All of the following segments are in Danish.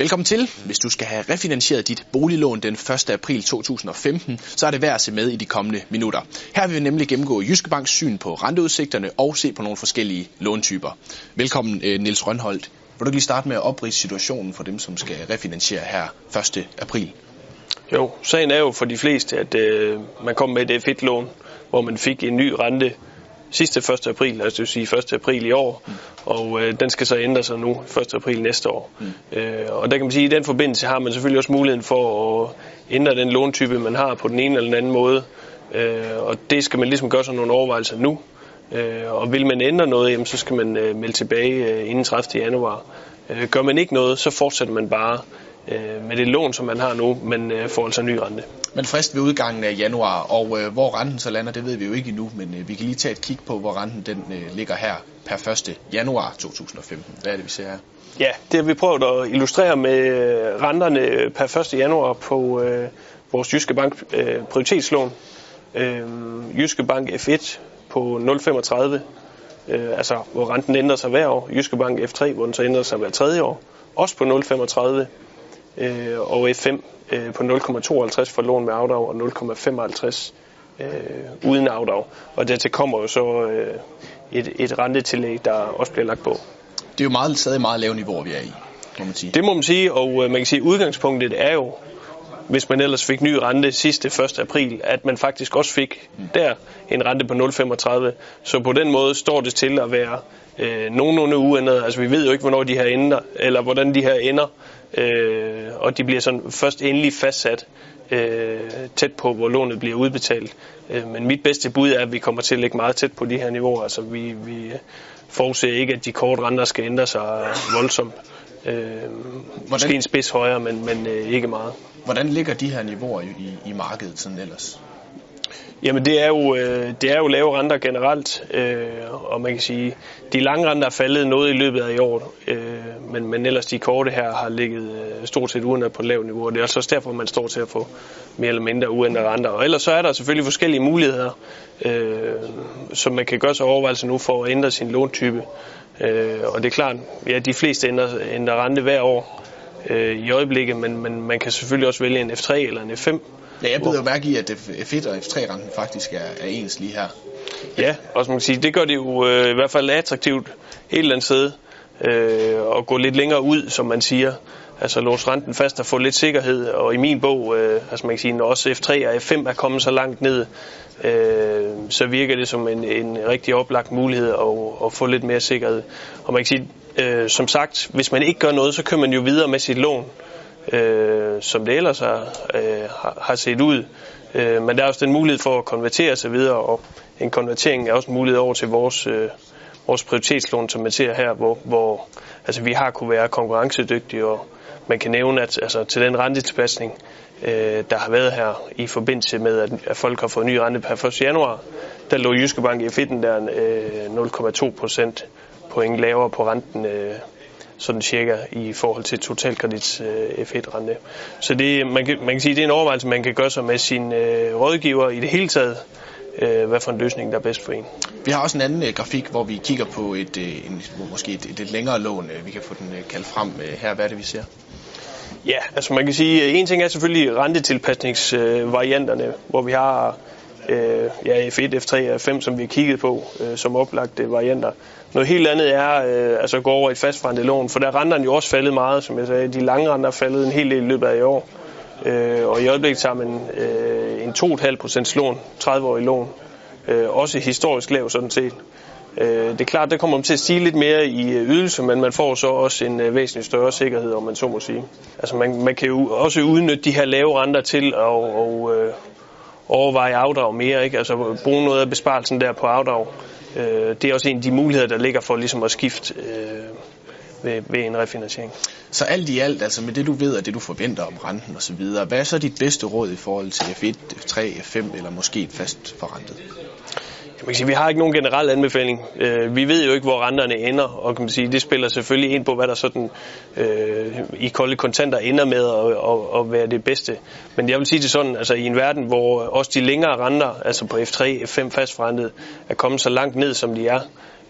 Velkommen til. Hvis du skal have refinansieret dit boliglån den 1. april 2015, så er det værd at se med i de kommende minutter. Her vil vi nemlig gennemgå Jyske Banks syn på renteudsigterne og se på nogle forskellige låntyper. Velkommen Nils Niels Rønholdt. Vil du lige starte med at oprise situationen for dem, som skal refinansiere her 1. april? Jo, sagen er jo for de fleste, at øh, man kom med et øh, F1-lån, hvor man fik en ny rente sidste 1. april, altså det vil sige 1. april i år, mm. og øh, den skal så ændre sig nu 1. april næste år. Mm. Øh, og der kan man sige, at i den forbindelse har man selvfølgelig også muligheden for at ændre den låntype, man har på den ene eller den anden måde, øh, og det skal man ligesom gøre sig nogle overvejelser nu. Øh, og vil man ændre noget, jamen, så skal man øh, melde tilbage øh, inden 30. januar. Øh, gør man ikke noget, så fortsætter man bare øh, med det lån, som man har nu, men øh, får altså ny rente. Men frist ved udgangen af januar, og øh, hvor renten så lander, det ved vi jo ikke endnu, men øh, vi kan lige tage et kig på, hvor renten den øh, ligger her per 1. januar 2015. Hvad er det, vi ser her? Ja, det har vi prøvet at illustrere med øh, renterne per 1. januar på øh, vores Jyske Bank øh, prioritetslån. Øh, Jyske Bank F1 på 0,35, øh, altså hvor renten ændrer sig hver år. Jyske Bank F3, hvor den så ændrer sig hver tredje år, også på 0,35 øh, og F5 øh, på 0,52 for lån med afdrag og 0,55 øh, uden afdrag. Og dertil kommer jo så øh, et, et rentetillæg, der også bliver lagt på. Det er jo meget, stadig meget lave niveauer, vi er i, må man sige. Det må man sige, og øh, man kan sige, at udgangspunktet er jo, hvis man ellers fik ny rente sidste 1. april, at man faktisk også fik mm. der en rente på 0,35. Så på den måde står det til at være øh, nogenlunde uændret. Altså vi ved jo ikke, hvornår de her ender, eller hvordan de her ender øh, og de bliver sådan først endelig fastsat øh, tæt på, hvor lånet bliver udbetalt. Øh, men mit bedste bud er, at vi kommer til at ligge meget tæt på de her niveauer. Altså vi, vi forudser ikke, at de korte renter skal ændre sig voldsomt. Øh, Hvordan? Måske en spids højere, men, men øh, ikke meget. Hvordan ligger de her niveauer i, i markedet sådan ellers? Jamen det er jo, øh, det er jo lave renter generelt, øh, og man kan sige, de lange renter er faldet noget i løbet af i år, øh, men, men ellers de korte her har ligget øh, stort set uændret på et lavt niveau, og det er altså også derfor, man står til at få mere eller mindre uændrede renter. Og ellers så er der selvfølgelig forskellige muligheder, øh, som man kan gøre sig overvejelser nu for at ændre sin låntype. Øh, og det er klart, ja, de fleste ændrer, ændrer rente hver år øh, i øjeblikket, men, men man kan selvfølgelig også vælge en F3 eller en F5, Ja, jeg beder mærke i, at F1 og F3-renten faktisk er, er ens lige her. Ja, og som man kan sige, det gør det jo øh, i hvert fald attraktivt et eller andet sted øh, at gå lidt længere ud, som man siger. Altså låse renten fast og få lidt sikkerhed, og i min bog, øh, altså man kan sige, når også F3 og F5 er kommet så langt ned, øh, så virker det som en, en rigtig oplagt mulighed at, at få lidt mere sikkerhed. Og man kan sige, øh, som sagt, hvis man ikke gør noget, så kører man jo videre med sit lån øh, som det ellers øh, har, øh, har set ud. Øh, men der er også den mulighed for at konvertere sig videre, og en konvertering er også en mulighed over til vores, øh, vores prioritetslån, som man ser her, hvor, hvor altså, vi har kunne være konkurrencedygtige, og man kan nævne, at altså, til den rentetilpasning, øh, der har været her i forbindelse med, at, at folk har fået ny rente per 1. januar, der lå Jyske Bank i fitten der øh, 0,2 procent point lavere på renten øh, sådan cirka i forhold til totalkredits øh, F1-rente. Så det, man, kan, man kan sige, det er en overvejelse, man kan gøre sig med sin øh, rådgiver i det hele taget, øh, hvad for en løsning, der er bedst for en. Vi har også en anden øh, grafik, hvor vi kigger på et, øh, en, måske et, et lidt længere lån. Øh, vi kan få den øh, kaldt frem øh, her. Hvad er det, vi ser? Ja, altså man kan sige, en ting er selvfølgelig rentetilpasningsvarianterne, øh, hvor vi har øh, ja, F1, F3 og F5, som vi har kigget på øh, som oplagte varianter. Noget helt andet er øh, altså at gå over et fastforrentet lån, for der er renterne jo også faldet meget, som jeg sagde. De lange renter er faldet en hel del i løbet af i år. Øh, og i øjeblikket tager man øh, en 2,5% lån, 30-årig lån. Øh, også historisk lav sådan set. Øh, det er klart, det kommer til at stige lidt mere i øh, ydelse, men man får så også en øh, væsentlig større sikkerhed, om man så må sige. Altså man, man kan jo også udnytte de her lave renter til at og, øh, overveje afdrag mere, ikke? altså bruge noget af besparelsen der på afdrag. Øh, det er også en af de muligheder, der ligger for ligesom at skifte øh, ved, ved en refinansiering. Så alt i alt, altså med det du ved og det du forventer om renten osv., hvad er så dit bedste råd i forhold til F1, F3, F5 eller måske et fast forrentet? man kan sige, vi har ikke nogen generel anbefaling. Øh, vi ved jo ikke, hvor renterne ender, og kan man sige, det spiller selvfølgelig ind på, hvad der sådan øh, i kolde kontanter ender med at, at, at være det bedste. Men jeg vil sige det sådan, altså i en verden, hvor også de længere renter, altså på F3, F5 fastforrentet, er kommet så langt ned, som de er,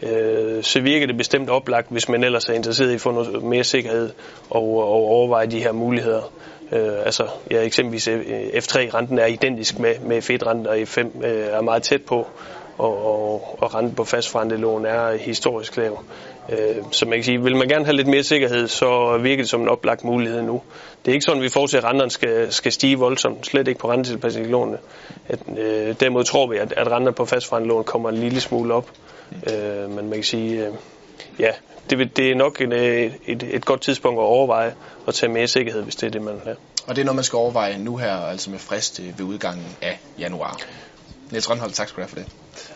øh, så virker det bestemt oplagt, hvis man ellers er interesseret i at få noget mere sikkerhed og, og overveje de her muligheder. Øh, altså, ja, eksempelvis F3-renten er identisk med, med Fed-renten, og F5 øh, er meget tæt på, og, og, og renten på fastforrentet er historisk lav. Øh, så man kan sige, vil man gerne have lidt mere sikkerhed, så virker det som en oplagt mulighed nu. Det er ikke sådan, at vi forudser, at renterne skal, skal stige voldsomt, slet ikke på rentetilpasningslånene. At, øh, derimod tror vi, at, at renterne på fastforrentet kommer en lille smule op. Øh, men man kan sige, øh, ja, det, det er nok en, øh, et, et godt tidspunkt at overveje at tage mere sikkerhed, hvis det er det, man vil have. Og det er noget, man skal overveje nu her, altså med frist øh, ved udgangen af januar. Niels Rønholdt, tak skal du have for det.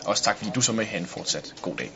Også tak, fordi du så med her en fortsat god dag.